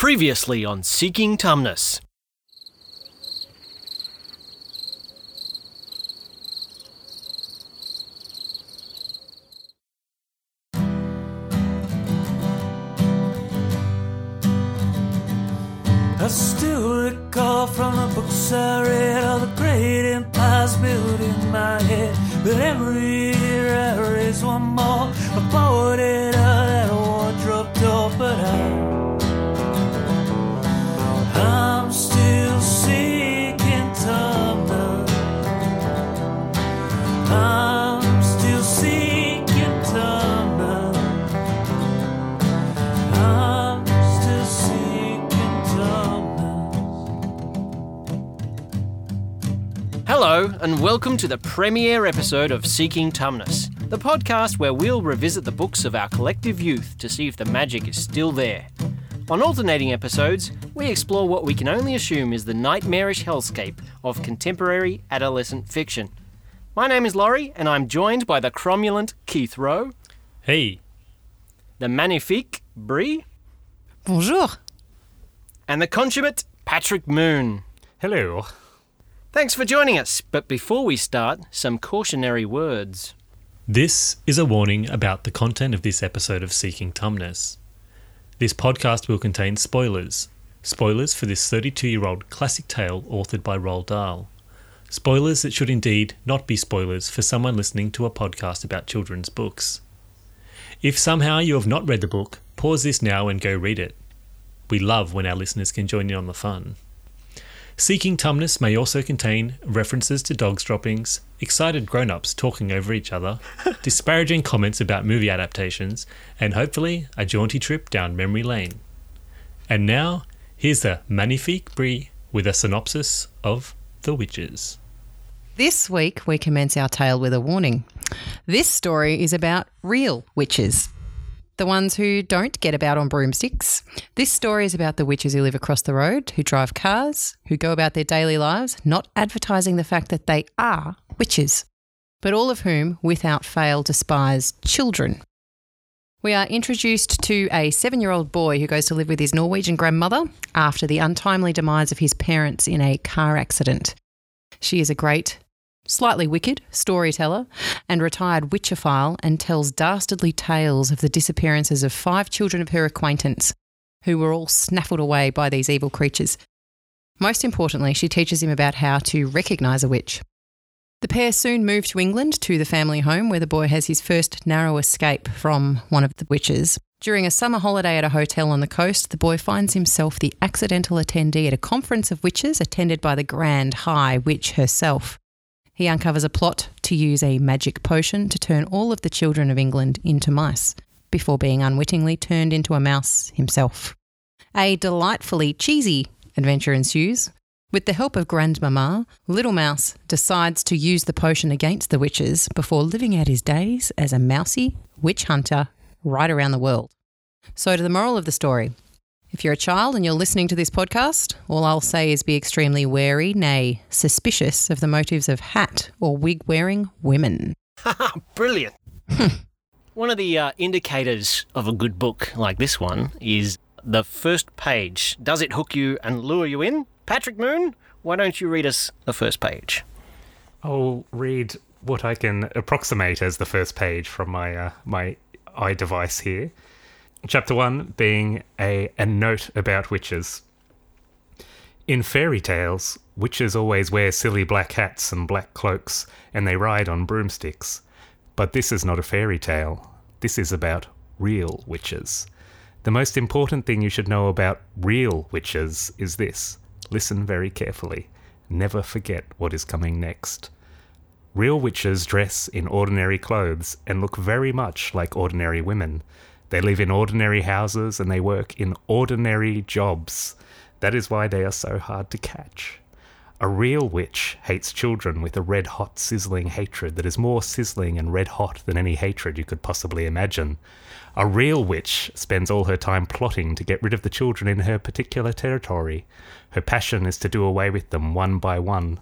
Previously on Seeking Tumnus. And welcome to the premiere episode of Seeking Tumnus, the podcast where we'll revisit the books of our collective youth to see if the magic is still there. On alternating episodes, we explore what we can only assume is the nightmarish hellscape of contemporary adolescent fiction. My name is Laurie, and I'm joined by the cromulent Keith Rowe, Hey, the magnifique Brie, Bonjour. and the consummate Patrick Moon. hello. Thanks for joining us, but before we start, some cautionary words. This is a warning about the content of this episode of Seeking Tumnus. This podcast will contain spoilers. Spoilers for this 32 year old classic tale authored by Roald Dahl. Spoilers that should indeed not be spoilers for someone listening to a podcast about children's books. If somehow you have not read the book, pause this now and go read it. We love when our listeners can join in on the fun. Seeking Tumnus may also contain references to dogs droppings, excited grown ups talking over each other, disparaging comments about movie adaptations, and hopefully a jaunty trip down memory lane. And now, here's the Magnifique Brie with a synopsis of The Witches. This week we commence our tale with a warning. This story is about real witches. The ones who don't get about on broomsticks. This story is about the witches who live across the road, who drive cars, who go about their daily lives, not advertising the fact that they are witches, but all of whom, without fail, despise children. We are introduced to a seven year old boy who goes to live with his Norwegian grandmother after the untimely demise of his parents in a car accident. She is a great, slightly wicked storyteller and retired witchophile and tells dastardly tales of the disappearances of five children of her acquaintance who were all snaffled away by these evil creatures. Most importantly, she teaches him about how to recognise a witch. The pair soon move to England to the family home where the boy has his first narrow escape from one of the witches. During a summer holiday at a hotel on the coast, the boy finds himself the accidental attendee at a conference of witches attended by the Grand High Witch herself. He uncovers a plot to use a magic potion to turn all of the children of England into mice, before being unwittingly turned into a mouse himself. A delightfully cheesy adventure ensues. With the help of Grandmama, Little Mouse decides to use the potion against the witches before living out his days as a mousy witch hunter right around the world. So, to the moral of the story if you're a child and you're listening to this podcast, all I'll say is be extremely wary, nay, suspicious of the motives of hat or wig wearing women. Brilliant. one of the uh, indicators of a good book like this one is the first page. Does it hook you and lure you in? Patrick Moon, why don't you read us the first page? I'll read what I can approximate as the first page from my uh, my iDevice here. Chapter one being a, a note about witches. In fairy tales, witches always wear silly black hats and black cloaks, and they ride on broomsticks. But this is not a fairy tale. This is about real witches. The most important thing you should know about real witches is this listen very carefully. Never forget what is coming next. Real witches dress in ordinary clothes and look very much like ordinary women. They live in ordinary houses and they work in ordinary jobs. That is why they are so hard to catch. A real witch hates children with a red hot, sizzling hatred that is more sizzling and red hot than any hatred you could possibly imagine. A real witch spends all her time plotting to get rid of the children in her particular territory. Her passion is to do away with them one by one.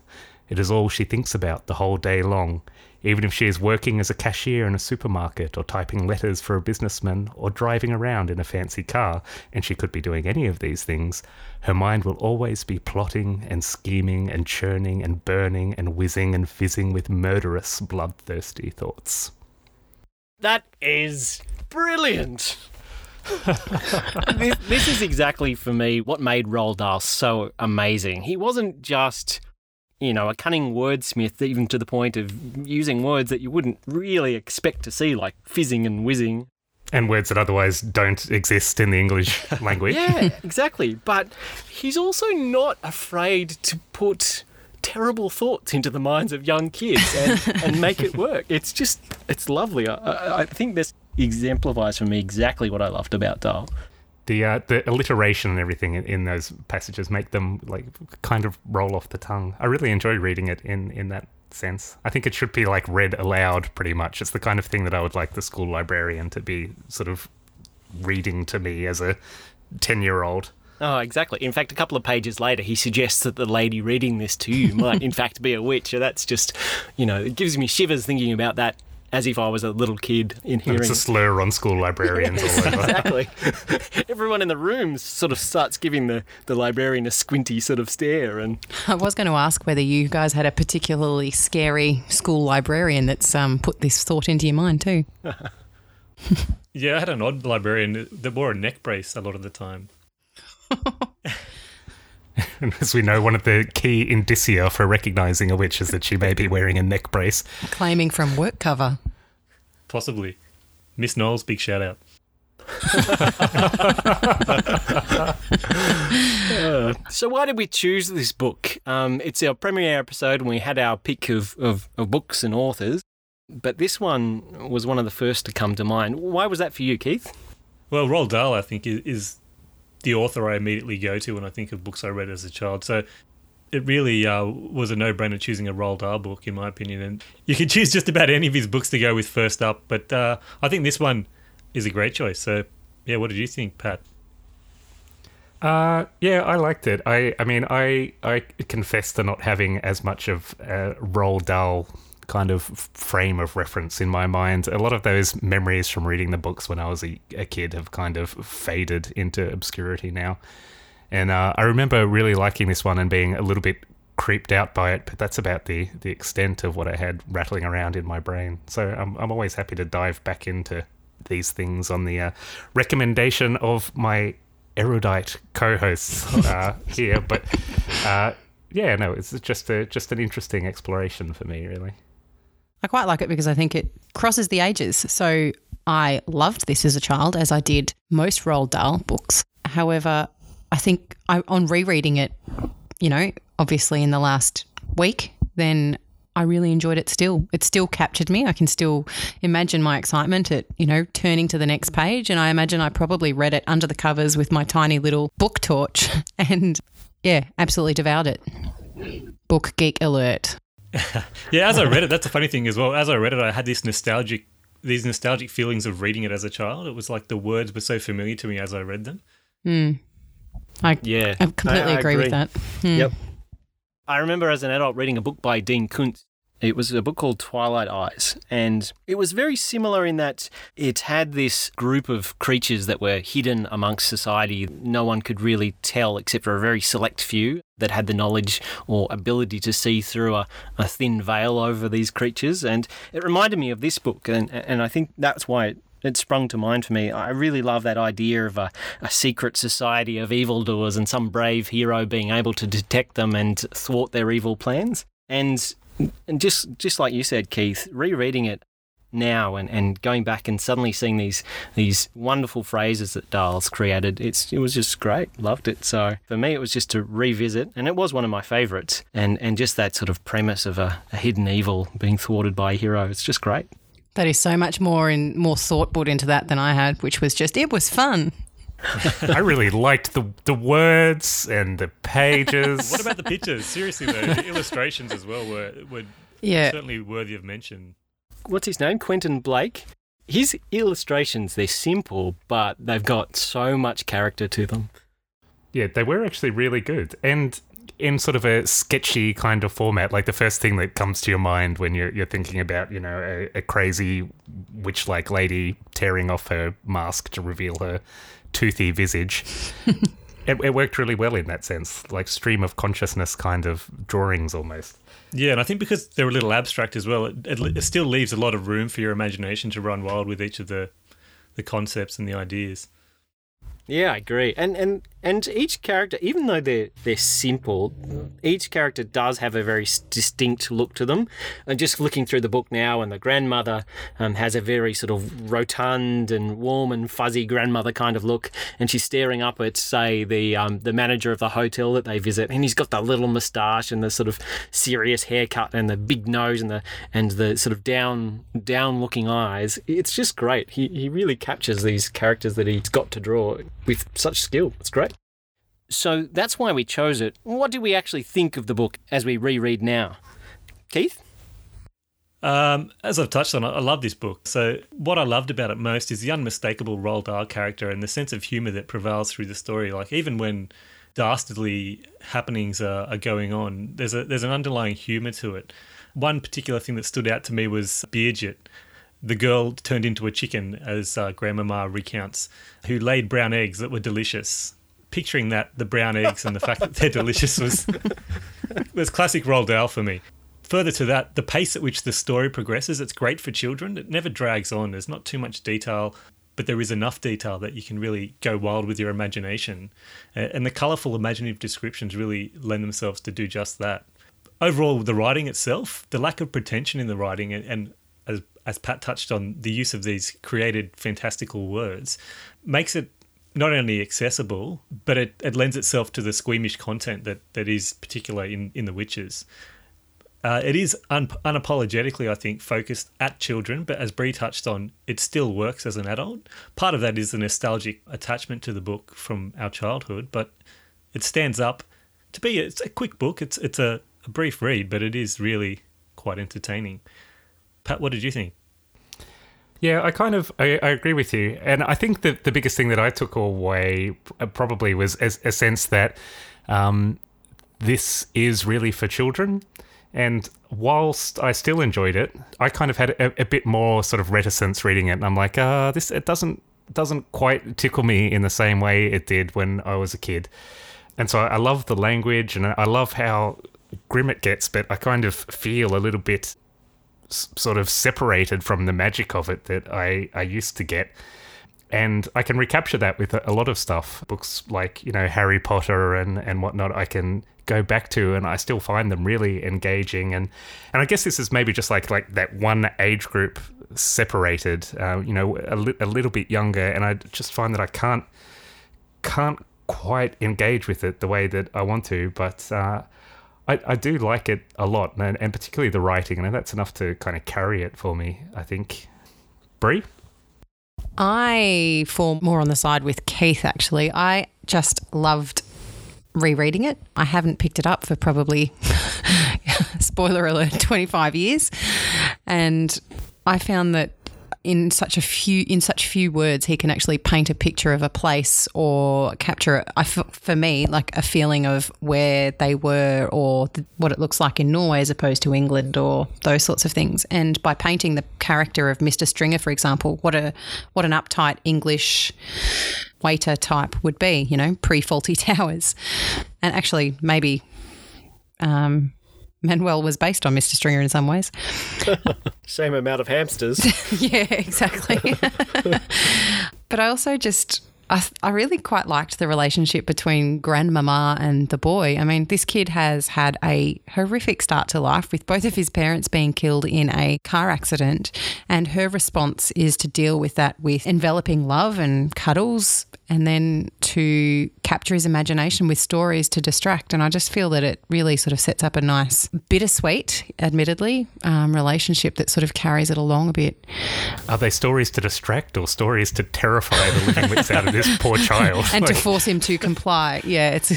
It is all she thinks about the whole day long, even if she is working as a cashier in a supermarket or typing letters for a businessman or driving around in a fancy car, and she could be doing any of these things, her mind will always be plotting and scheming and churning and burning and whizzing and fizzing with murderous, bloodthirsty thoughts. That is brilliant. this, this is exactly for me what made Roald Dahl so amazing. He wasn't just, you know, a cunning wordsmith, even to the point of using words that you wouldn't really expect to see, like fizzing and whizzing. And words that otherwise don't exist in the English language. Yeah, exactly. But he's also not afraid to put terrible thoughts into the minds of young kids and, and make it work. It's just, it's lovely. I, I, I think this exemplifies for me exactly what I loved about Dahl. The uh, the alliteration and everything in, in those passages make them like kind of roll off the tongue. I really enjoy reading it in in that sense. I think it should be like read aloud pretty much. It's the kind of thing that I would like the school librarian to be sort of reading to me as a 10 year old. Oh, exactly. In fact, a couple of pages later, he suggests that the lady reading this to you might, in fact, be a witch. And that's just, you know, it gives me shivers thinking about that as if I was a little kid in hearing. It's a slur on school librarians all exactly. Everyone in the room sort of starts giving the, the librarian a squinty sort of stare. And I was going to ask whether you guys had a particularly scary school librarian that's um, put this thought into your mind too. Yeah, I had an odd librarian that wore a neck brace a lot of the time. And as we know, one of the key indicia for recognizing a witch is that she may be wearing a neck brace. Claiming from work cover. Possibly. Miss Knowles, big shout out. so, why did we choose this book? Um, it's our premiere episode, and we had our pick of, of, of books and authors. But this one was one of the first to come to mind. Why was that for you, Keith? Well, Roald Dahl, I think, is, is the author I immediately go to when I think of books I read as a child. So it really uh, was a no-brainer choosing a Roald Dahl book, in my opinion. And you could choose just about any of his books to go with first up, but uh, I think this one is a great choice. So, yeah, what did you think, Pat? Uh, yeah, I liked it. I, I mean, I, I confess to not having as much of a Roald Dahl kind of frame of reference in my mind. A lot of those memories from reading the books when I was a, a kid have kind of faded into obscurity now. And uh, I remember really liking this one and being a little bit creeped out by it, but that's about the, the extent of what I had rattling around in my brain. So I'm, I'm always happy to dive back into these things on the uh, recommendation of my erudite co-hosts uh, here. But uh, yeah, no, it's just a just an interesting exploration for me, really. I quite like it because I think it crosses the ages. So I loved this as a child, as I did most Roald Dahl books. However, I think I, on rereading it, you know, obviously in the last week, then I really enjoyed it still. It still captured me. I can still imagine my excitement at, you know, turning to the next page. And I imagine I probably read it under the covers with my tiny little book torch and, yeah, absolutely devoured it. Book geek alert. yeah, as I read it, that's a funny thing as well. As I read it, I had this nostalgic, these nostalgic feelings of reading it as a child. It was like the words were so familiar to me as I read them. Hmm. I, Yeah, I completely I- I agree, with that. Hmm. Yep. I remember as an adult reading a book by Dean Koontz. It was a book called Twilight Eyes, and it was very similar in that it had this group of creatures that were hidden amongst society. No one could really tell except for a very select few that had the knowledge or ability to see through a, a thin veil over these creatures. And it reminded me of this book, and, and I think that's why it it sprung to mind for me. I really love that idea of a, a secret society of evildoers and some brave hero being able to detect them and thwart their evil plans. And and just just like you said, Keith, rereading it now and, and going back and suddenly seeing these these wonderful phrases that Dahl's created, it's it was just great. Loved it. So for me it was just to revisit and it was one of my favourites. And and just that sort of premise of a, a hidden evil being thwarted by a hero, it's just great. That is so much more and more thought put into that than I had, which was just, it was fun. I really liked the the words and the pages. What about the pictures? Seriously, though, the illustrations as well were were Yeah. certainly worthy of mention. what's his name? Quentin Blake. His illustrations, they're simple, but they've got so much character to them. Yeah, they were actually really good. And in sort of a sketchy kind of format, like the first thing that comes to your mind when you're, you're thinking about, you know, a, a crazy witch like lady tearing off her mask to reveal her toothy visage. it, it worked really well in that sense, like stream of consciousness kind of drawings almost. Yeah, and I think because they're a little abstract as well, it, it, it still leaves a lot of room for your imagination to run wild with each of the the concepts and the ideas. Yeah, I agree. And and and each character, even though they're they're simple, each character does have a very distinct look to them. And just looking through the book now, and the grandmother um, has a very sort of rotund and warm and fuzzy grandmother kind of look, and she's staring up at say the um, the manager of the hotel that they visit, and he's got the little moustache and the sort of serious haircut and the big nose and the and the sort of down down looking eyes. It's just great. He he really captures these characters that he's got to draw with such skill. It's great. So that's why we chose it. What do we actually think of the book as we reread now? Keith? Um, as I've touched on, I love this book. So, what I loved about it most is the unmistakable Roald Dahl character and the sense of humour that prevails through the story. Like, even when dastardly happenings are, are going on, there's a there's an underlying humour to it. One particular thing that stood out to me was Birgit, the girl turned into a chicken, as uh, Grandmama recounts, who laid brown eggs that were delicious. Picturing that, the brown eggs and the fact that they're delicious was was classic Roald Dahl for me further to that, the pace at which the story progresses, it's great for children. It never drags on. There's not too much detail, but there is enough detail that you can really go wild with your imagination. And the colourful, imaginative descriptions really lend themselves to do just that. Overall, the writing itself, the lack of pretension in the writing, and, and as, as Pat touched on, the use of these created fantastical words, makes it not only accessible, but it, it lends itself to the squeamish content that, that is particular in, in The Witches. Uh, it is un- unapologetically, I think, focused at children, but as Brie touched on, it still works as an adult. Part of that is the nostalgic attachment to the book from our childhood, but it stands up to be. It's a quick book. It's it's a, a brief read, but it is really quite entertaining. Pat, what did you think? Yeah, I kind of I, I agree with you, and I think that the biggest thing that I took away uh, probably was a, a sense that um, this is really for children. And whilst I still enjoyed it, I kind of had a, a bit more sort of reticence reading it, and I'm like, uh, this it doesn't doesn't quite tickle me in the same way it did when I was a kid. And so I love the language, and I love how grim it gets, but I kind of feel a little bit sort of separated from the magic of it that I, I used to get. And I can recapture that with a, a lot of stuff. Books like, you know, Harry Potter and, and whatnot, I can go back to and I still find them really engaging. And, and I guess this is maybe just like, like that one age group separated, uh, you know, a, li- a little bit younger. And I just find that I can't, can't quite engage with it the way that I want to. But, uh, I, I do like it a lot, and, and particularly the writing, and that's enough to kind of carry it for me, I think. Brie? I fall more on the side with Keith, actually. I just loved rereading it. I haven't picked it up for probably, spoiler alert, 25 years. And I found that in such a few in such few words he can actually paint a picture of a place or capture I for me like a feeling of where they were or what it looks like in Norway as opposed to England or those sorts of things. And by painting the character of Mr Stringer for example what a what an uptight English waiter type would be you know pre Fawlty towers. And actually maybe um Manuel was based on Mr. Stringer in some ways. Same amount of hamsters. yeah, exactly. but I also just. I, I really quite liked the relationship between grandmama and the boy. I mean, this kid has had a horrific start to life with both of his parents being killed in a car accident. And her response is to deal with that with enveloping love and cuddles and then to capture his imagination with stories to distract. And I just feel that it really sort of sets up a nice, bittersweet, admittedly, um, relationship that sort of carries it along a bit. Are they stories to distract or stories to terrify the living wits out of this poor child? and to force him to comply. Yeah, it's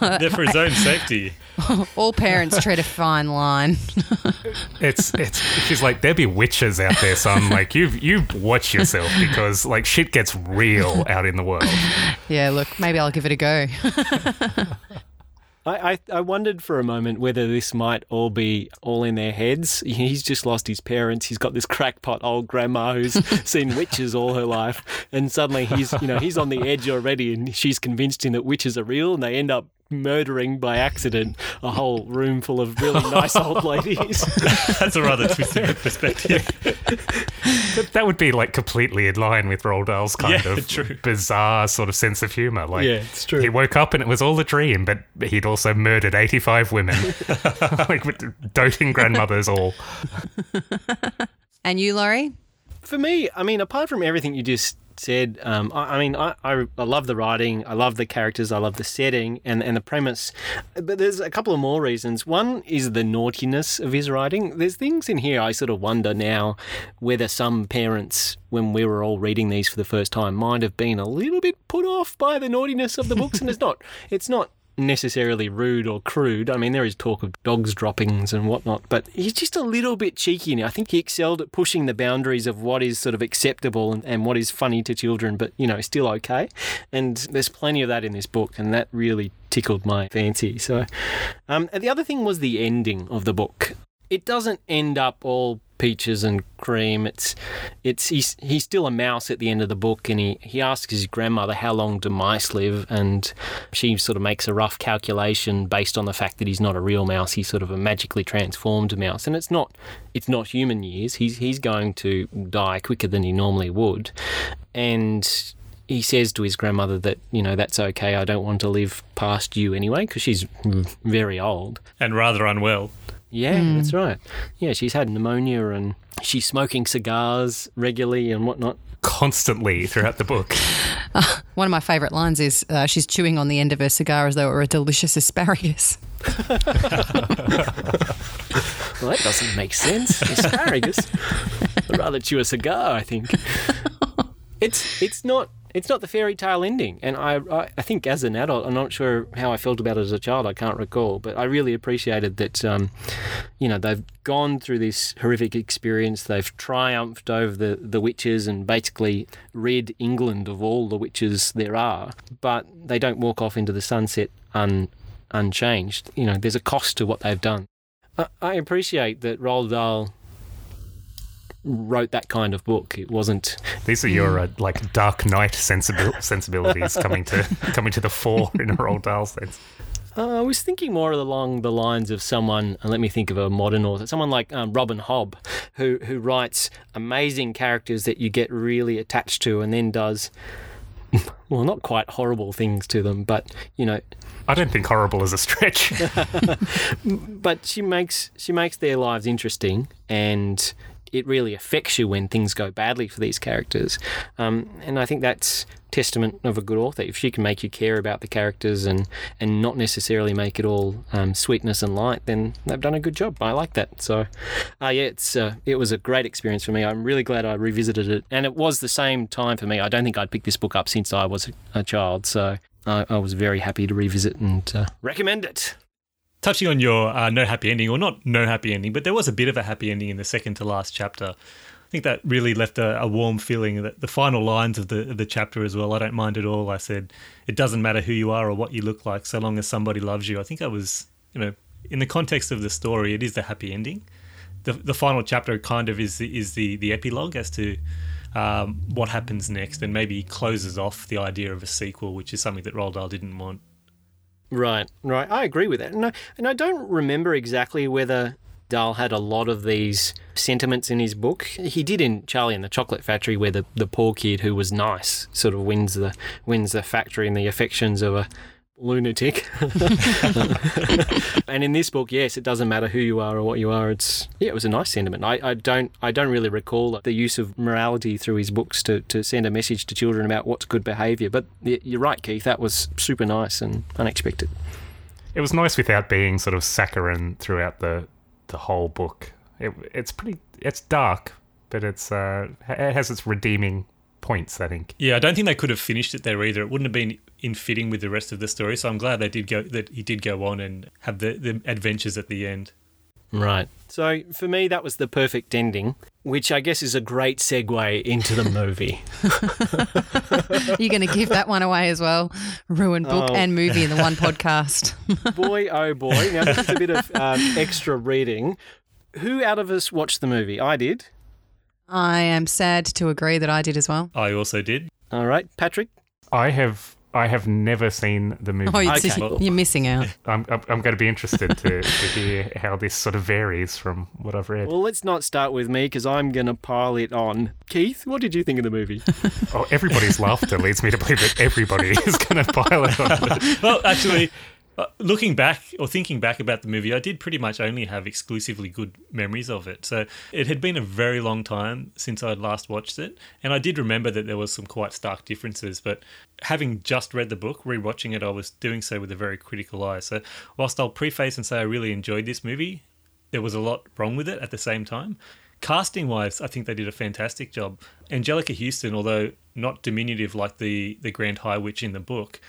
They're for his own safety. all parents tread a fine line. it's it's she's like there be witches out there, son. Like you you watch yourself because like shit gets real out in the world. yeah, look, maybe I'll give it a go. I, I, I wondered for a moment whether this might all be all in their heads. He's just lost his parents. He's got this crackpot old grandma who's seen witches all her life, and suddenly he's you know he's on the edge already, and she's convinced him that witches are real, and they end up murdering by accident a whole room full of really nice old ladies. That's a rather twisted perspective. But that would be like completely in line with Roald Dahl's kind Yeah, of true. bizarre sort of sense of humor. Like, Yeah, it's true. He woke up and it was all a dream, but he'd also murdered eighty-five women, like doting grandmothers all. And you, Laurie? For me, I mean, apart from everything you just said, um, I, I mean, I, I, I love the writing, I love the characters, I love the setting and, and the premise. But there's a couple of more reasons. One is the naughtiness of his writing. There's things in here I sort of wonder now whether some parents, when we were all reading these for the first time, might have been a little bit put off by the naughtiness of the books. and it's not, it's not necessarily rude or crude. I mean, there is talk of dogs droppings and whatnot, but he's just a little bit cheeky now. I think he excelled at pushing the boundaries of what is sort of acceptable and, and what is funny to children, but, you know, still okay. And there's plenty of that in this book, and that really tickled my fancy. So, um, and the other thing was the ending of the book. It doesn't end up all peaches and cream. It's it's he's he's still a mouse at the end of the book, and he he asks his grandmother how long do mice live, and she sort of makes a rough calculation based on the fact that he's not a real mouse. He's sort of a magically transformed mouse, and it's not it's not human years. He's he's going to die quicker than he normally would, and he says to his grandmother that you know that's okay. I don't want to live past you anyway because she's very old. and rather unwell. Yeah, that's right. Yeah, she's had pneumonia and she's smoking cigars regularly and whatnot. Constantly throughout the book. One of my favourite lines is uh, she's chewing on the end of her cigar as though it were a delicious asparagus. Well, that doesn't make sense. Asparagus. I'd rather chew a cigar, I think. It's it's not it's not the fairy tale ending, and I, I I think as an adult, I'm not sure how I felt about it as a child. I can't recall, but I really appreciated that. Um, you know, they've gone through this horrific experience. They've triumphed over the the witches and basically rid England of all the witches there are, but they don't walk off into the sunset un unchanged. You know, there's a cost to what they've done. I, I appreciate that Roald Dahl wrote that kind of book. It wasn't. These are your uh, like Dark Knight sensibil- sensibilities coming to coming to the fore in a Roald Dahl sense. Uh, I was thinking more along the lines of someone. And let me think of a modern author, someone like um, Robin Hobb, who who writes amazing characters that you get really attached to, and then does. Well, not quite horrible things to them, but you know, I don't think horrible is a stretch. but she makes she makes their lives interesting and it really affects you when things go badly for these characters. Um, and I think that's testament of a good author. If she can make you care about the characters and and not necessarily make it all um, sweetness and light then they've done a good job. I like that. So uh, yeah it's uh, it was a great experience for me. I'm really glad I revisited it. And it was the same time for me. I don't think I'd picked this book up since I was a child. So I, I was very happy to revisit and uh, recommend it Touching on your uh, no happy ending, or not no happy ending, but there was a bit of a happy ending in the second to last chapter. I think that really left a, a warm feeling. That the final lines of the of the chapter as well. I don't mind at all. I said it doesn't matter who you are or what you look like, so long as somebody loves you. I think I was, you know, in the context of the story, it is the happy ending. The the final chapter kind of is the, is the the epilogue as to. Um, what happens next, and maybe closes off the idea of a sequel, which is something that Roald Dahl didn't want. Right, right. I agree with that. And I, and I don't remember exactly whether Dahl had a lot of these sentiments in his book. He did in Charlie and the Chocolate Factory, where the, the poor kid who was nice sort of wins the wins the factory and the affections of a lunatic. and in this book, yes, it doesn't matter who you are or what you are. It's yeah, it was a nice sentiment. I, I don't I don't really recall the use of morality through his books to, to send a message to children about what's good behaviour. But you're right, Keith. That was super nice and unexpected. it was nice without being sort of saccharine throughout the the whole book. It, it's pretty. It's dark, but it's uh, it has its redeeming points. I think. Yeah, I don't think they could have finished it there either. It wouldn't have been in fitting with the rest of the story. So I'm glad they did go that he did go on and have the, the adventures at the end. Right. So for me, that was the perfect ending, which I guess is a great segue into the movie. You're going to give that one away as well. Ruin book Oh. and movie in the one podcast. boy, oh boy. Now, just a bit of um, extra reading. Who out of us watched the movie? I did. I am sad to agree that I did as well. I also did. All right. Patrick? I have I have never seen the movie. Oh, you're, you're missing out. I'm, I'm, I'm going to be interested to, to hear how this sort of varies from what I've read. Well, let's not start with me because I'm going to pile it on. Keith, what did you think of the movie? Oh, everybody's laughter leads me to believe that everybody is going to pile it on. Well, actually, uh, looking back or thinking back about the movie, I did pretty much only have exclusively good memories of it. So it had been a very long time since I'd last watched it, and I did remember that there was some quite stark differences. But having just read the book, rewatching it, I was doing so with a very critical eye. So whilst I'll preface and say I really enjoyed this movie, there was a lot wrong with it at the same time. Casting wise, I think they did a fantastic job. Anjelica Huston, although not diminutive like the the Grand High Witch in the book,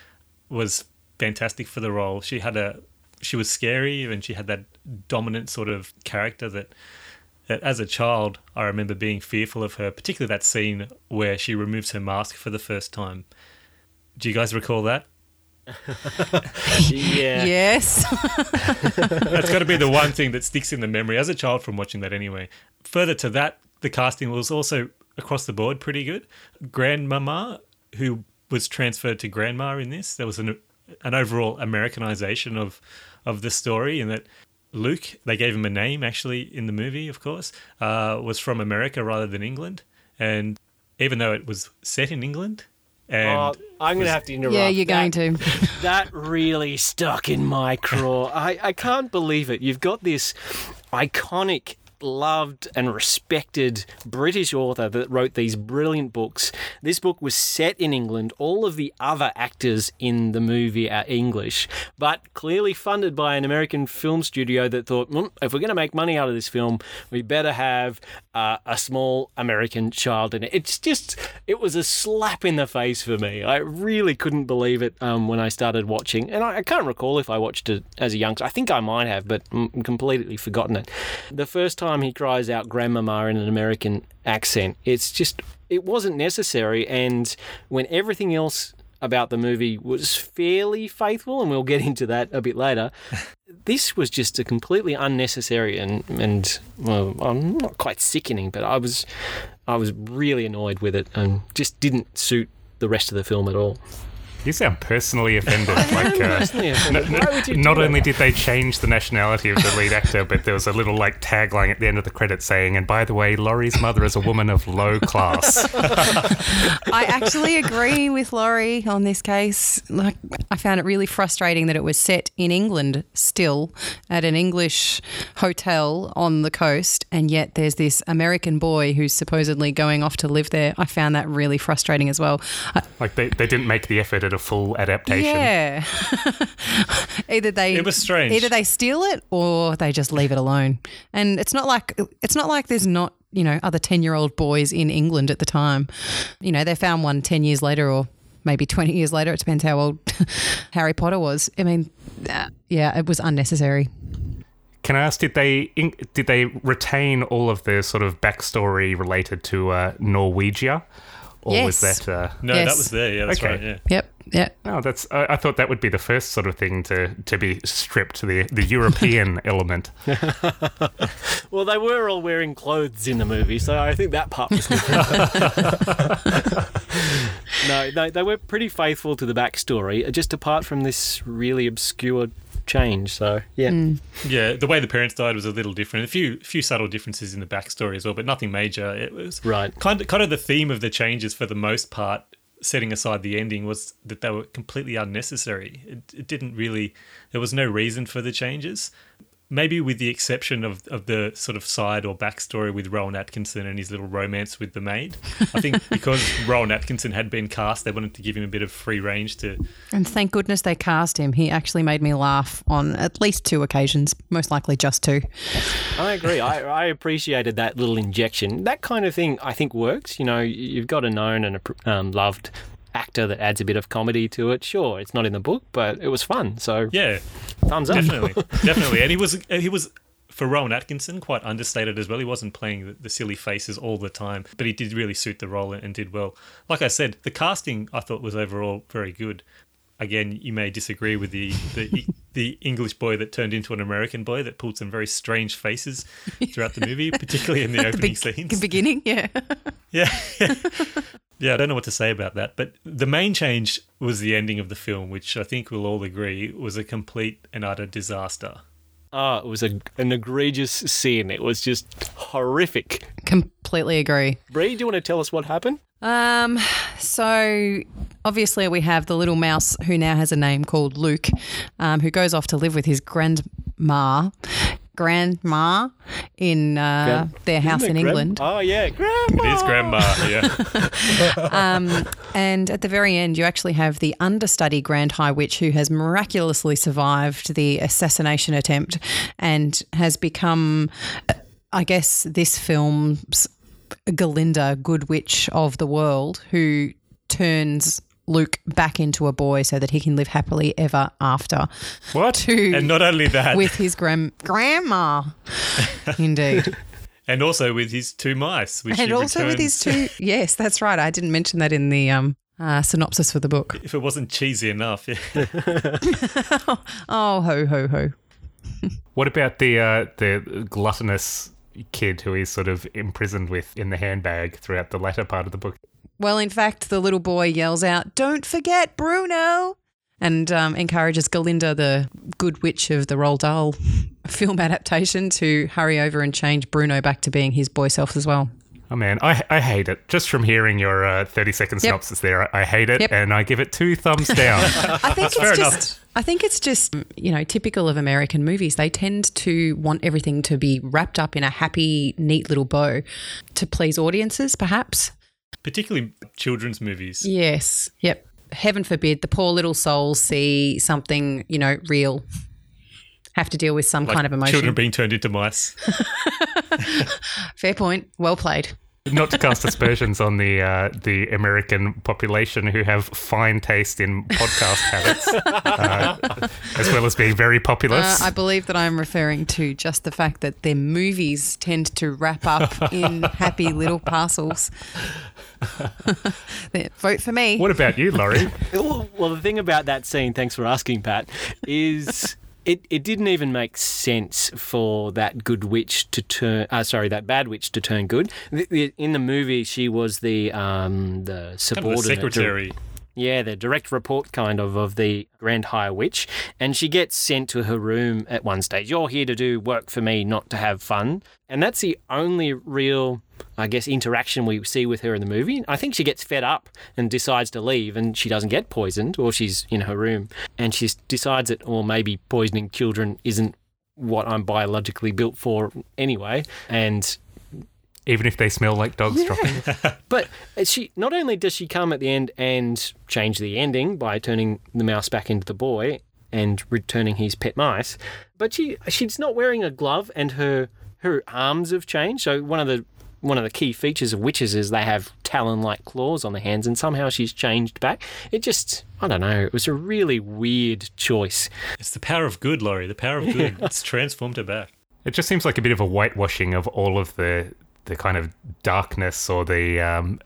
was fantastic for the role. She had a she was scary and she had that dominant sort of character that that as a child I remember being fearful of her, particularly that scene where she removes her mask for the first time. Do you guys recall that? yeah. Yes. That's got to be the one thing that sticks in the memory as a child from watching that anyway. Further to that, the casting was also across the board pretty good. Grandmama, who was transferred to grandma in this, there was an an overall Americanization of of the story, in that Luke, they gave him a name actually in the movie, of course, uh, was from America rather than England, and even though it was set in England, and Oh, I'm going to have to interrupt. yeah, you're going to. That really stuck in my craw. I, I can't believe it. You've got this iconic, loved, and respected British author that wrote these brilliant books. This book was set in England. All of the other actors in the movie are English, but clearly funded by an American film studio that thought, "Hmm, if we're going to make money out of this film, we better have uh, a small American child in it. It's just, it was a slap in the face for me. I really couldn't believe it um, when I started watching, and I, I can't recall if I watched it as a youngster. I think I might have, but I'm completely forgotten it. The first time he cries out "grandmama" in an American accent, it's just, it wasn't necessary. And when everything else about the movie was fairly faithful, and we'll get into that a bit later. this was just a completely unnecessary and and well, I'm not quite sickening, but I was I was really annoyed with it and just didn't suit the rest of the film at all. You sound personally offended. like, uh, Personally offended. Why would you do not that? only did they change the nationality of the lead actor, but there was a little like tagline at the end of the credits saying, "And by the way, Laurie's mother is a woman of low class." I actually agree with Laurie on this case. Like, I found it really frustrating that it was set in England still at an English hotel on the coast, and yet there's this American boy who's supposedly going off to live there. I found that really frustrating as well. I, like they, they didn't make the effort at a full adaptation. yeah. either they It was strange. Either they steal it or they just leave it alone. And it's not like it's not like there's not, you know, other 10-year-old boys in England at the time. You know, they found one 10 years later or maybe 20 years later. It depends how old Harry Potter was. I mean, uh, yeah, it was unnecessary. Can I ask, did they did they retain all of the sort of backstory related to uh, Norwegia, or was Yes. that? Uh, no, Yes. that was there. Yeah, that's Okay. right. Yeah. Yep. Yep. no, that's. I, I thought that would be the first sort of thing to to be stripped the the European element. Well, they were all wearing clothes in the movie, so I think that part was no, they, they were pretty faithful to the backstory, just apart from this really obscure change. So, yeah. Mm. Yeah, the way the parents died was a little different. A few few subtle differences in the backstory as well, but nothing major. It was Right. kind of kind of the theme of the changes for the most part. Setting aside the ending was that they were completely unnecessary. It, it didn't really. There was no reason for the changes. Maybe with the exception of, of the sort of side or backstory with Rowan Atkinson and his little romance with the maid. I think because Rowan Atkinson had been cast, they wanted to give him a bit of free range to And thank goodness they cast him. He actually made me laugh on at least two occasions, most likely just two. I agree. I, I appreciated that little injection. That kind of thing, I think, works. You know, you've got a known and a um, loved actor that adds a bit of comedy to it. Sure, it's not in the book, but it was fun. So, yeah thumbs up. definitely, definitely. And he was he was for Rowan Atkinson, quite understated as well. He wasn't playing the, the silly faces all the time, but he did really suit the role and, and did well. Like I said, the casting I thought was overall very good. Again, you may disagree with the, the the English boy that turned into an American boy that pulled some very strange faces throughout the movie, particularly in the opening Big- scenes. beginning, yeah. Yeah. Yeah, I don't know what to say about that. But the main change was the ending of the film, which I think we'll all agree was a complete and utter disaster. Oh, it was a, an egregious sin. It was just horrific. Completely agree. Brie, do you want to tell us what happened? Um, so obviously we have the little mouse who now has a name called Luke, um, who goes off to live with his grandma, grandma in uh, Gran- their house in Isn't it England. Gran- oh, yeah, grandma. It is grandma, yeah. Um, and at the very end, you actually have the understudy Grand High Witch who has miraculously survived the assassination attempt and has become, uh, I guess, this film's Galinda, Good Witch of the world, who turns Luke back into a boy so that he can live happily ever after. What? To- And not only that, With his gran- grandma, indeed, and also with his two mice, which and he also with his two. Yes, that's right. I didn't mention that in the um, uh, synopsis for the book. If it wasn't cheesy enough, yeah. Oh, ho ho ho! What about the uh, the gluttonous kid who he's sort of imprisoned with in the handbag throughout the latter part of the book? Well, in fact, the little boy yells out, Don't forget Bruno! And um, encourages Galinda, the good witch of the Roald Dahl film adaptation, to hurry over and change Bruno back to being his boy self as well. Oh man, I, I hate it. Just from hearing your uh, 30 second synopsis there, I, I hate it Yep. and I give it two thumbs down. I think fair it's enough. just. I think it's just, you know, typical of American movies. They tend to want everything to be wrapped up in a happy, neat little bow to please audiences, perhaps. Particularly children's movies. Yes. Yep. Heaven forbid the poor little souls see something, you know, real. Have to deal with some Like kind of emotion. Children being turned into mice. Fair point. Well played. Not to cast aspersions on the uh, the American population who have fine taste in podcast habits, uh, as well as being very popular. Uh, I believe that I'm referring to just the fact that their movies tend to wrap up in happy little parcels. There, Vote for me. what about you, Laurie? Well, well, the thing about that scene, thanks for asking, Pat, is it, it didn't even make sense for that good witch to turn. Uh, sorry, that bad witch to turn good. The- the- In the movie, she was the um, the Kind of subordinate. the secretary. Yeah, the direct report kind of of the Grand High Witch, and she gets sent to her room at one stage. You're here to do work for me, not to have fun. And that's the only real, I guess, interaction we see with her in the movie. I think she gets fed up and decides to leave, and she doesn't get poisoned, or she's in her room, and she decides that, or maybe poisoning children isn't what I'm biologically built for anyway, and Even if they smell like dogs dropping. but uh, she not only does she come at the end and change the ending by turning the mouse back into the boy and returning his pet mice, but she she's not wearing a glove and her her arms have changed. So one of the one of the key features of witches is they have talon-like claws on their hands, and somehow she's changed back. It just I don't know. It was a really weird choice. It's the power of good, Laurie. The power of good. It's transformed her back. It just seems like a bit of a whitewashing of all of the the kind of darkness or the um,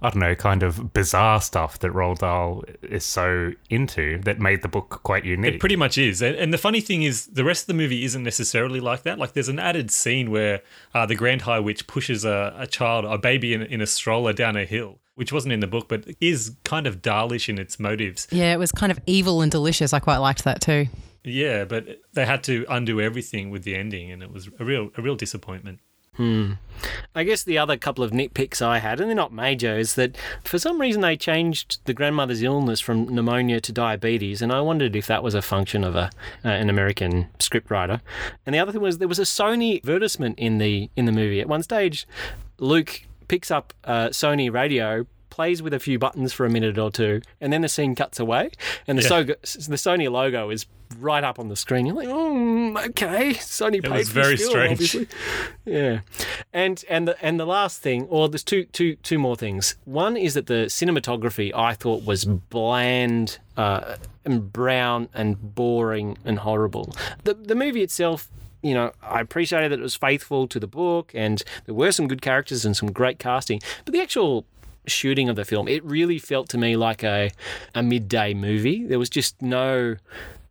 I don't know, kind of bizarre stuff that Roald Dahl is so into that made the book quite unique. It pretty much is. And, and the funny thing is, the rest of the movie isn't necessarily like that. Like, there's an added scene where uh, the Grand High Witch pushes a, a child, a baby in, in a stroller down a hill, which wasn't in the book, but is kind of Dahlish in its motives. Yeah, it was kind of evil and delicious. I quite liked that too. Yeah, but they had to undo everything with the ending, and it was a real, a real disappointment. I guess the other couple of nitpicks I had, and they're not major, is that for some reason they changed the grandmother's illness from pneumonia to diabetes, and I wondered if that was a function of a uh, an American scriptwriter. And the other thing was there was a Sony advertisement in the in the movie. At one stage, Luke picks up a Sony radio. Plays with a few buttons for a minute or two, and then the scene cuts away, and the, Yeah. so- the Sony logo is right up on the screen. You're like, oh, okay, Sony paid was for this very film, strange. obviously. Yeah, and and the and the last thing, or there's two two two more things. One is that the cinematography I thought was bland, uh, and brown and boring and horrible. The the movie itself you know, I appreciated that it was faithful to the book and there were some good characters and some great casting. But the actual shooting of the film, it really felt to me like a, a midday movie. There was just no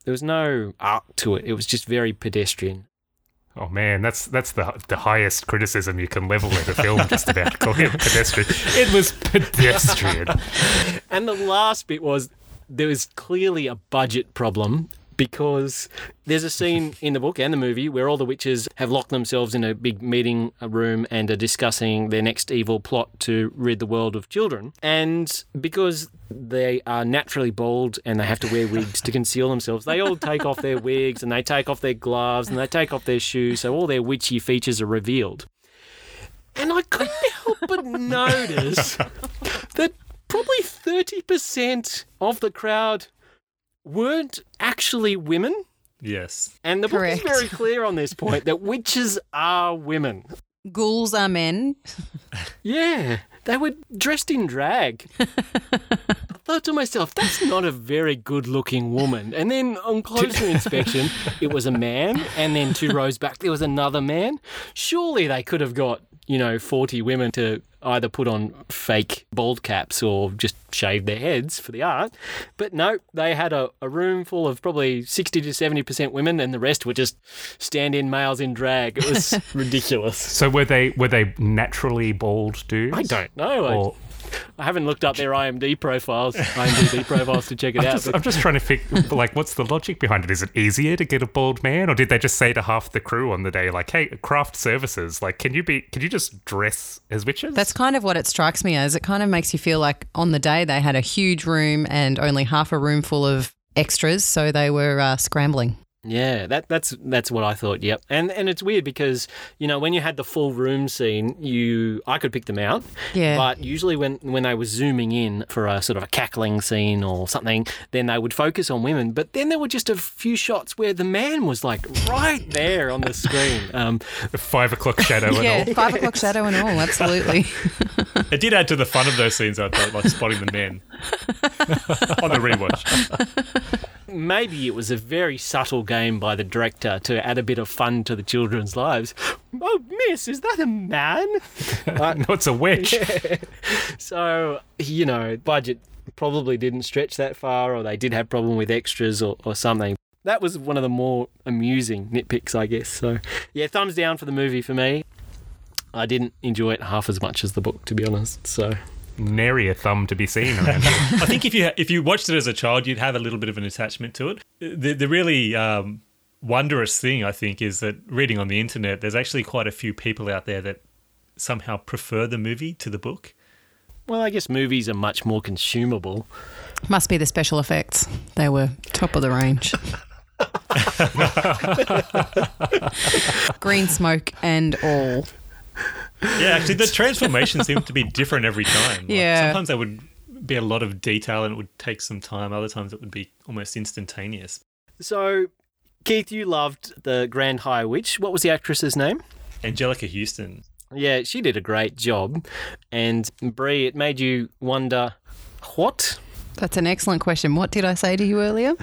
there was no art to it. It was just very pedestrian. Oh man, that's that's the the highest criticism you can level at a film. Just about calling it pedestrian. It was pedestrian. And the last bit was there was clearly a budget problem because there's a scene in the book and the movie where all the witches have locked themselves in a big meeting room and are discussing their next evil plot to rid the world of children. And because they are naturally bald and they have to wear wigs to conceal themselves, they all take off their wigs and they take off their gloves and they take off their shoes, so all their witchy features are revealed. And I couldn't help but notice that probably 30% of the crowd weren't actually women. Yes. And the book is very clear on this point that witches are women. Ghouls are men. Yeah, they were dressed in drag. I thought to myself, that's not a very good looking woman. And then on closer inspection, it was a man. And then two rows back, there was another man. Surely they could have got, you know, 40 women to either put on fake bald caps or just shave their heads for the art. But no, they had a, a room full of probably 60 to 70% women, and the rest were just stand in males in drag. It was ridiculous. So were they were they naturally bald dudes? I don't know. Or, I haven't looked up their IMD profiles, IMDb profiles to check it I'm, out. just, but I'm just trying to figure, like, what's the logic behind it? Is it easier to get a bald man, or did they just say to half the crew on the day, like, "Hey, craft services, like, can you be, can you just dress as witches?" That's kind of what it strikes me as. It kind of makes you feel like on the day they had a huge room and only half a room full of extras, so they were uh, scrambling. Yeah, that that's that's what I thought. Yep, and and it's weird because you know when you had the full room scene, you I could pick them out. Yeah. But usually when when they were zooming in for a sort of a cackling scene or something, then they would focus on women. But then there were just a few shots where the man was like right there on the screen. Um, the five o'clock shadow and yeah, all. five o'clock shadow and all, absolutely. It did add to the fun of those scenes, I thought, like spotting the men on the rewatch. Maybe it was a very subtle game by the director to add a bit of fun to the children's lives. Oh, miss, is that a man? Uh, No, it's a witch. so, you know, budget probably didn't stretch that far, or they did have problem with extras or, or something. That was one of the more amusing nitpicks, I guess. So, yeah, thumbs down for the movie for me. I didn't enjoy it half as much as the book, to be honest. So, Nary a thumb to be seen around here. I think if you if you watched it as a child, you'd have a little bit of an attachment to it. The the really um, wondrous thing, I think, is that reading on the internet, there's actually quite a few people out there that somehow prefer the movie to the book. well, I guess movies are much more consumable. Must be the special effects. They were top of the range. Green smoke and all. Yeah, actually, the transformation seemed to be different every time. Like, Yeah. sometimes there would be a lot of detail and it would take some time. Other times it would be almost instantaneous. So, Keith, you loved the Grand High Witch. What was the actress's name? Anjelica Huston. Yeah, she did a great job. And Brie, it made you wonder what? That's an excellent question. What did I say to you earlier?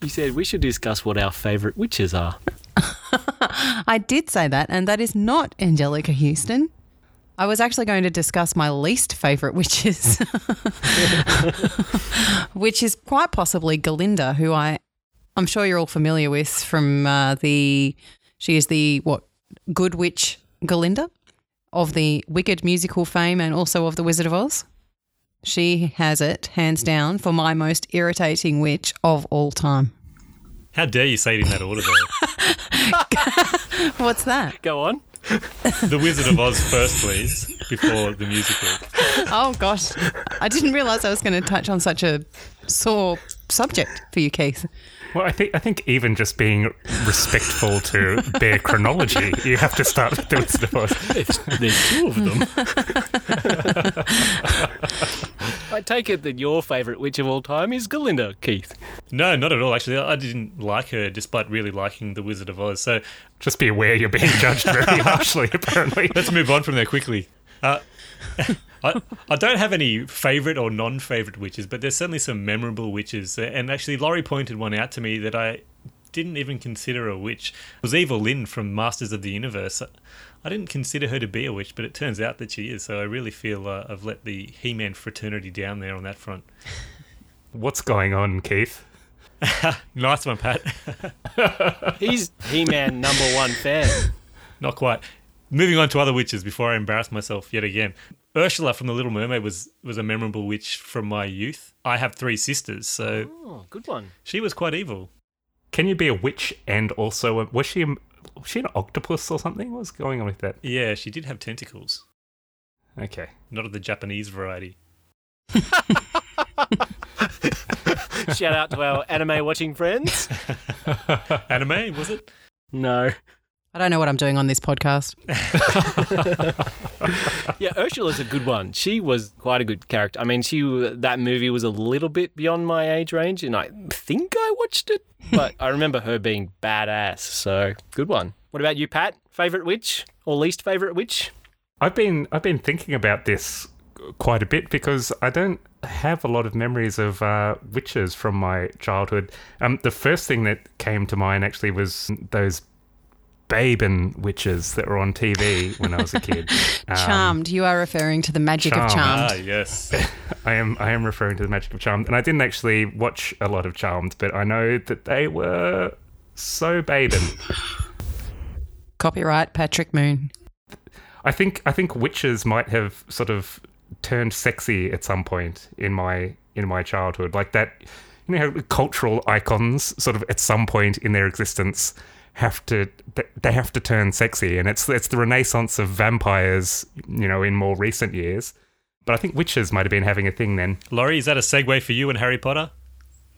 You said we should discuss what our favourite witches are. I did say that, and that is not Anjelica Huston. I was actually going to discuss my least favourite witches, which is quite possibly Galinda, who I, I'm sure you're all familiar with from uh, the, she is the what, good witch Galinda of the Wicked musical fame and also of The Wizard of Oz. She has it hands down for my most irritating witch of all time. How dare you say it in that order, though? What's that? Go on. the Wizard of Oz first, please, before the musical. Oh gosh, I didn't realise I was going to touch on such a sore subject for you, Keith. Well, I think I think even just being respectful to their chronology, you have to start with the Wizard of Oz. It's, there's two of them. I take it that your favourite witch of all time is Galinda, Keith. No, not at all. Actually, I didn't like her, despite really liking the Wizard of Oz. So Just be aware you're being judged very harshly, apparently. let's move on from there quickly. Uh, I, I don't have any favourite or non-favourite witches, but there's certainly some memorable witches. And actually, Laurie pointed one out to me that I didn't even consider a witch. It was Evil Lynn from Masters of the Universe. I didn't consider her to be a witch, but it turns out that she is. So I really feel uh, I've let the He-Man fraternity down there on that front. What's going on, Keith? nice one, Pat. He's He-Man number one fan. Not quite. Moving on to other witches before I embarrass myself yet again. Ursula from The Little Mermaid was was a memorable witch from my youth. I have three sisters, so Oh, good one. she was quite evil. Can you be a witch and also a, was she a, was she an octopus or something? What's going on with that? Yeah, she did have tentacles. Okay. Not of the Japanese variety. Shout out to our anime watching friends. Anime, was it? No. I don't know what I'm doing on this podcast. Yeah, Ursula's a good one. She was quite a good character. I mean, she that movie was a little bit beyond my age range, and I think I watched it, but I remember her being badass. So good one. What about you, Pat? Favorite witch or least favorite witch? I've been I've been thinking about this quite a bit because I don't have a lot of memories of uh, witches from my childhood. Um, the first thing that came to mind actually was those Baben witches that were on TV when I was a kid. Um, Charmed. You are referring to the magic of Charmed. Ah, yes. I am I am referring to the magic of Charmed, and I didn't actually watch a lot of Charmed, but I know that they were so Baben. Copyright Patrick Moon. I think I think witches might have sort of turned sexy at some point in my in my childhood. Like that, you know, how cultural icons sort of at some point in their existence have to they have to turn sexy, and it's it's the renaissance of vampires, you know, in more recent years. But I think witches might have been having a thing then. Laurie, is that a segue for you and Harry Potter?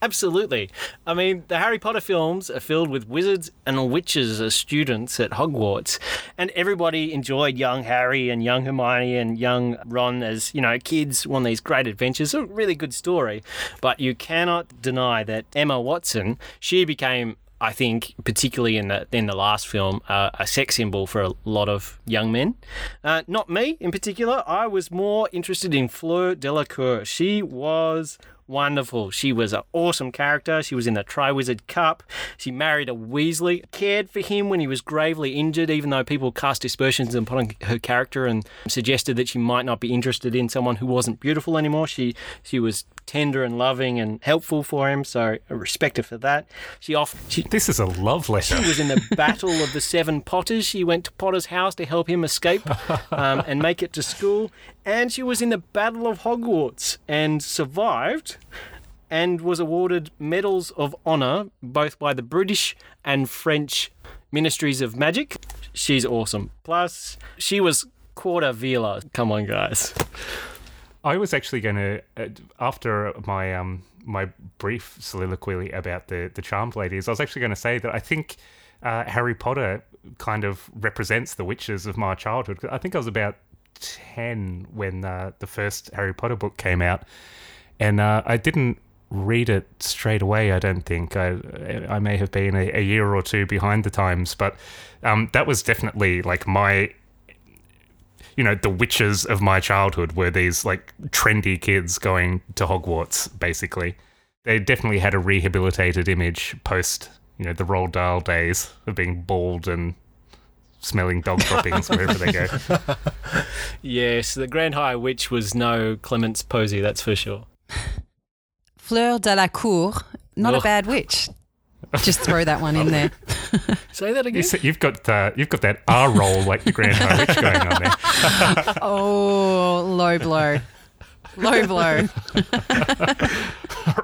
Absolutely. I mean, the Harry Potter films are filled with wizards and witches as students at Hogwarts, and everybody enjoyed young Harry and young Hermione and young Ron as, you know, kids on these great adventures. A really good story. But you cannot deny that Emma Watson, she became I think, particularly in the in the last film, uh, a sex symbol for a lot of young men. Uh, not me in particular. I was more interested in Fleur Delacour. She was wonderful. She was an awesome character. She was in the Triwizard Cup. She married a Weasley, cared for him when he was gravely injured, even though people cast aspersions upon her character and suggested that she might not be interested in someone who wasn't beautiful anymore. She she was tender and loving and helpful for him, so I respect her for that. She off she This is a love letter. she was in the Battle of the Seven Potters. She went to Potter's house to help him escape um, and make it to school. And she was in the Battle of Hogwarts and survived and was awarded medals of honour both by the British and French Ministries of Magic. She's awesome. Plus, she was quarter Veela. Come on, guys. I was actually going to, uh, after my um my brief soliloquy about the the Charmed ladies, I was actually going to say that I think uh, Harry Potter kind of represents the witches of my childhood. I think I was about ten when uh, the first Harry Potter book came out, and uh, I didn't read it straight away. I don't think I I may have been a, a year or two behind the times, but um, that was definitely like my you know, the witches of my childhood were these like trendy kids going to Hogwarts, basically. They definitely had a rehabilitated image post, you know, the Roald Dahl days of being bald and smelling dog droppings wherever they go. Yes, the Grand High Witch was no Clémence Poésy, that's for sure. Fleur de la Cour, not a bad witch. Just throw that one in there. Say that again. see, you've got uh, you've got that R roll like the Grand High Witch going on there. Oh, low blow. Low blow.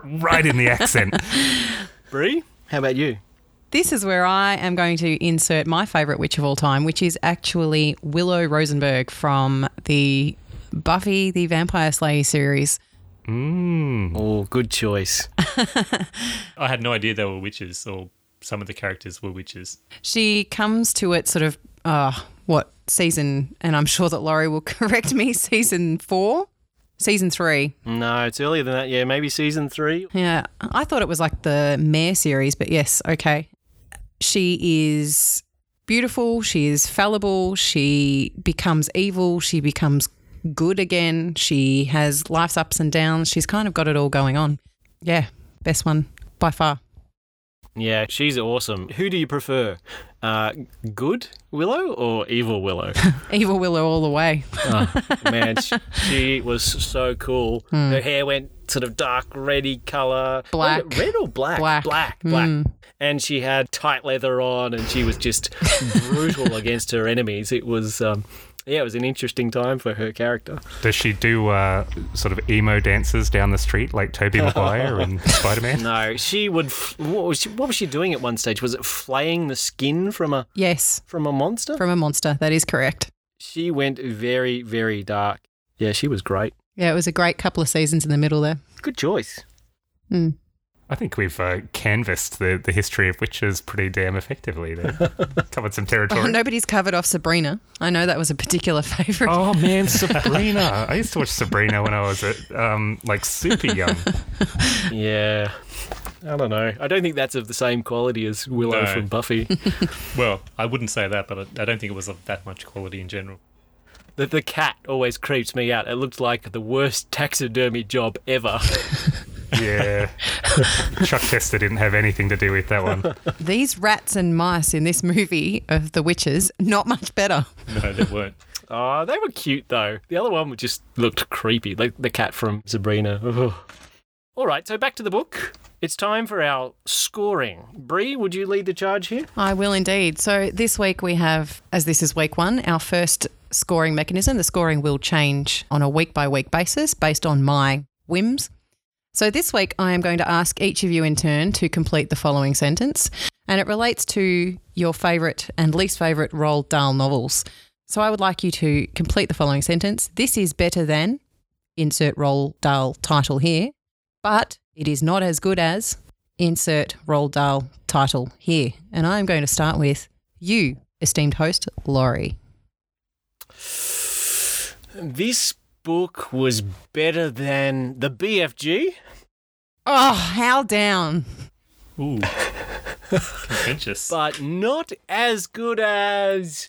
right in the accent. Brie, how about you? This is where I am going to insert my favourite witch of all time, which is actually Willow Rosenberg from the Buffy the Vampire Slayer series. Mm. Oh, good choice. I had no idea they were witches, or some of the characters were witches. She comes to it sort of, uh, what, season, and I'm sure that Laurie will correct me, season four? Season three. No, it's earlier than that. Yeah, maybe season three. Yeah, I thought it was like the Mare series, but yes, okay. She is beautiful. She is fallible. She becomes evil. She becomes good again. She has life's ups and downs. She's kind of got it all going on. Yeah, best one by far. Yeah, she's awesome. Who do you prefer? Uh, good Willow or evil Willow? Evil Willow all the way. Man, she, she was so cool. Her hair went sort of dark reddy colour. Hmm. Black. Was red or black? Black. Black. Black. And she had tight leather on and she was just brutal against her enemies. It was, um, yeah, it was an interesting time for her character. Does she do uh, sort of emo dances down the street like Tobey Maguire and Spider Man? No, she would. F- what was she, what was she doing at one stage? Was it flaying the skin from a Yes, from a monster? from a monster. That is correct. she went very very dark. Yeah, she was great. Yeah, it was a great couple of seasons in the middle there. Good choice. I think we've uh, canvassed the, the history of witches pretty damn effectively there. Covered some Oh, territory. nobody's covered off Sabrina. I know that was a particular favourite. Oh man, Sabrina! I used to watch Sabrina when I was at um, like super young. Yeah. I don't know. I don't think that's of the same quality as Willow No. from Buffy. Well, I wouldn't say that, but I I don't think it was of that much quality in general. The, the cat always creeps me out. It looks like the worst taxidermy job ever. Yeah, Chuck Testa didn't have anything to do with that one. These rats and mice in this movie of the witches, not much better. No, they weren't. Oh, they were cute though. The other one just looked creepy, like the cat from Sabrina. Ugh. All right, so back to the book. It's time for our scoring. Brie, would you lead the charge here? I will indeed. So this week we have, as this is week one, our first scoring mechanism. The scoring will change on a week by week basis based on my whims. So this week I am going to ask each of you in turn to complete the following sentence, and it relates to your favourite and least favourite Roald Dahl novels. So I would like you to complete the following sentence. This is better than, insert Roald Dahl title here, but it is not as good as, insert Roald Dahl title here. And I'm going to start with you, esteemed host, Laurie. This book was better than the BFG. Oh, how down. Ooh, contentious. but not as good as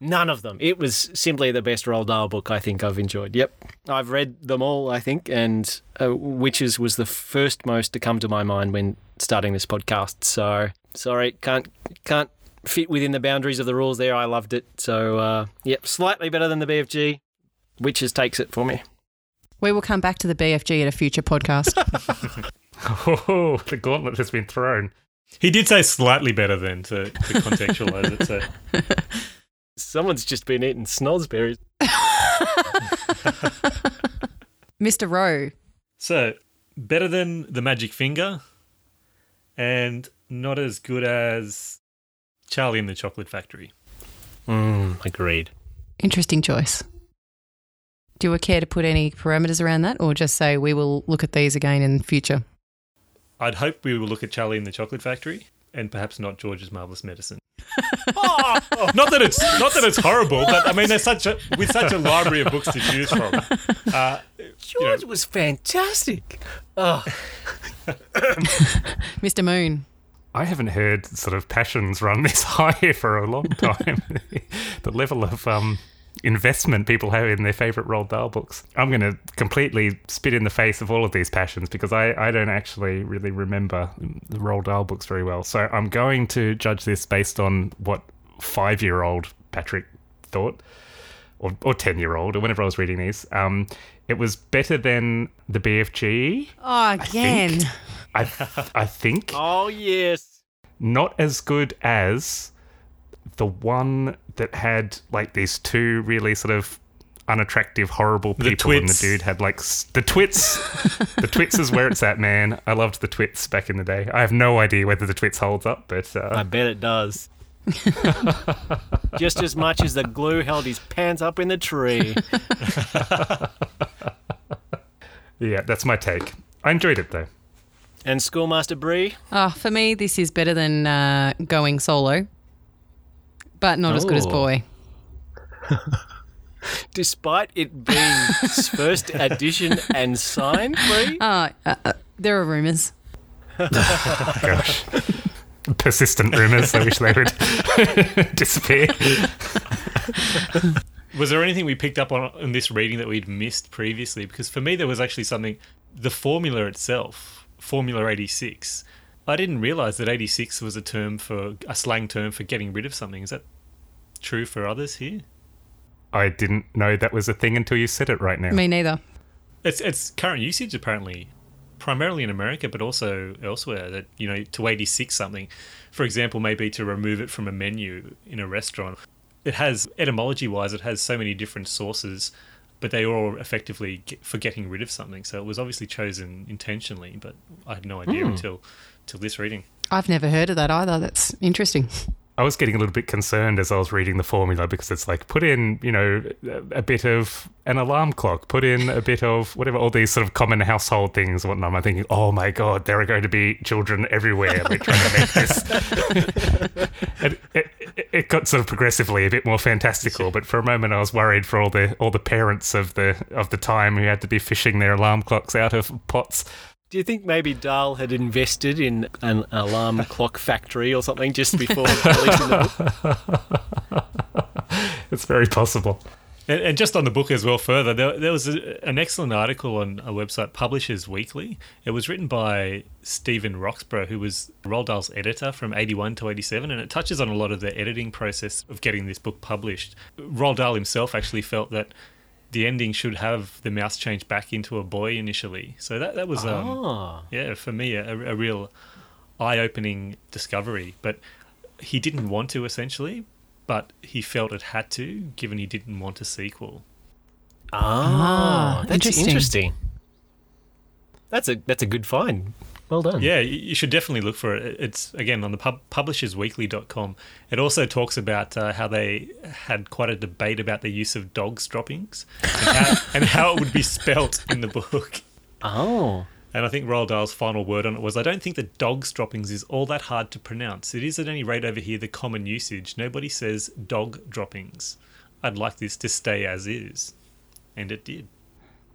none of them. It was simply the best Roald Dahl book I think I've enjoyed. Yep, I've read them all, I think, and uh, Witches was the first most to come to my mind when starting this podcast. So sorry, can't can't fit within the boundaries of the rules there. I loved it. So uh, yep, slightly better than the BFG. Witches takes it for me. We will come back to the BFG at a future podcast. Oh, the gauntlet has been thrown. he did say slightly better than to, to contextualize it. So Someone's just been eating snozzberries. Mr. Rowe. So, better than The Magic Finger and not as good as Charlie and the Chocolate Factory. Mm, agreed. Interesting choice. Do you care to put any parameters around that or just say we will look at these again in future? I'd hope we will look at Charlie and the Chocolate Factory and perhaps not George's Marvelous Medicine. Oh, Not that it's not that it's horrible, but I mean, there's such a with such a library of books to choose from. Uh, George was fantastic. Oh, Mr. Moon. I haven't heard sort of passions run this high for a long time. the level of um, investment people have in their favourite Roald Dahl books. I'm going to completely spit in the face of all of these passions because I, I don't actually really remember the Roald Dahl books very well. So I'm going to judge this based on what five year old Patrick thought. Or, or 10 year old, or whenever I was reading these. Um, it was better than the BFG, Oh, again. I, I think oh yes. not as good as the one that had like these two really sort of unattractive, horrible The people, and the dude had like s- the twits. the twits is where it's at, man. I loved the twits back in the day. I have no idea whether the twits holds up, but I uh, bet it does. Just as much as the glue held his pants up in the tree. yeah, that's my take. I enjoyed it though. And Schoolmaster Brie, Oh, for me, this is better than uh, going solo, but not as good as Oh. Boy. despite it being his first edition and signed, Brie, Oh, uh, uh, there are rumours. Gosh. Persistent rumors. I wish they would disappear. Was there anything we picked up on in this reading that we'd missed previously? Because for me, there was actually something. The formula itself, Formula 86, I didn't realize that 86 was a term for a slang term for getting rid of something. Is that true for others here? I didn't know that was a thing until you said it right now. Me neither. It's it's current usage apparently, primarily in America, but also elsewhere. That you know to 86 something, for example, maybe to remove it from a menu in a restaurant. It has etymology wise, it has so many different sources, but they were all effectively get, for getting rid of something. So it was obviously chosen intentionally, but I had no idea hmm. until till this reading. I've never heard of that either. That's interesting. I was getting a little bit concerned as I was reading the formula because it's like put in, you know, a, bit of an alarm clock, put in a bit of whatever, all these sort of common household things and whatnot. I'm thinking, oh my god, there are going to be children everywhere. They're trying to make this. and it, it, it got sort of progressively a bit more fantastical, but for a moment I was worried for all the all the parents of the of the time who had to be fishing their alarm clocks out of pots. Do you think maybe Dahl had invested in an alarm clock factory or something just before releasing the book? It's very possible. And, and just on the book as well, further, there, there was a, an excellent article on a website, Publishers Weekly. It was written by Stephen Roxburgh, who was Roald Dahl's editor from 81 to 87, and it touches on a lot of the editing process of getting this book published. Roald Dahl himself actually felt that the ending should have the mouse change back into a boy initially. So that, that was, um, Ah. yeah, for me, a, a real eye opening discovery. But he didn't want to, essentially, but he felt it had to, given he didn't want a sequel. Ah, Ah, that's interesting. interesting. That's a that's a good find. Well done. Yeah, you should definitely look for it. It's again on the pub- publishersweekly.com. It also talks about uh, how they had quite a debate about the use of dogs droppings and how, and how it would be spelt in the book. Oh. And I think Roald Dahl's final word on it was I don't think that dogs droppings is all that hard to pronounce. It is at any rate over here the common usage. Nobody says dog droppings. I'd like this to stay as is. And it did.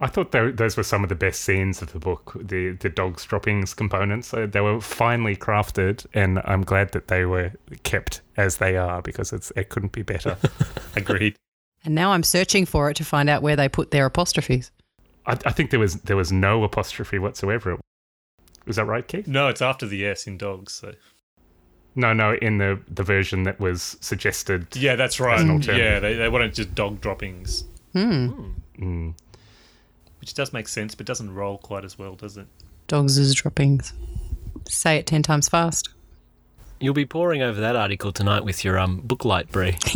I thought tho- those were some of the best scenes of the book, the the dogs droppings components. Uh, they were finely crafted, and I'm glad that they were kept as they are because it's it couldn't be better. Agreed. And now I'm searching for it to find out where they put their apostrophes. I, I think there was there was no apostrophe whatsoever. Was that right, Keith? No, it's after the S in dogs. So. No, no, in the the version that was suggested. Yeah, that's right. Yeah, they, they wanted just dog droppings. Mm. Which does make sense, but doesn't roll quite as well, does it? Dogs is droppings. Say it 10 times fast. You'll be poring over that article tonight with your um book light, Brie.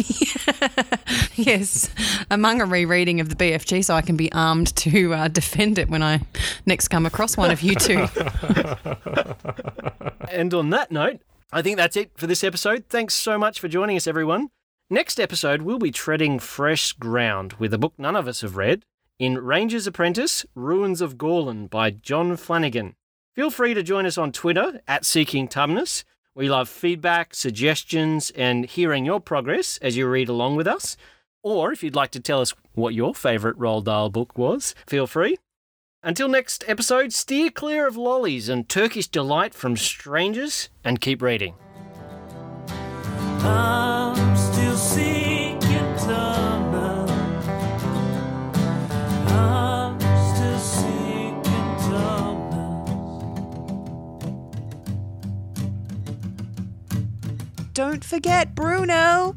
Yes, among a rereading of the BFG so I can be armed to uh, defend it when I next come across one of you two. and on that note, I think that's it for this episode. Thanks so much for joining us, everyone. Next episode, we'll be treading fresh ground with a book none of us have read in Ranger's Apprentice Ruins of Gorlan by John Flanagan. Feel free to join us on Twitter at Seeking Tumnus. We love feedback, suggestions, and hearing your progress as you read along with us. Or if you'd like to tell us what your favourite Roald Dahl book was, feel free. Until next episode, steer clear of lollies and Turkish delight from strangers and keep reading. I'm Don't forget Bruno.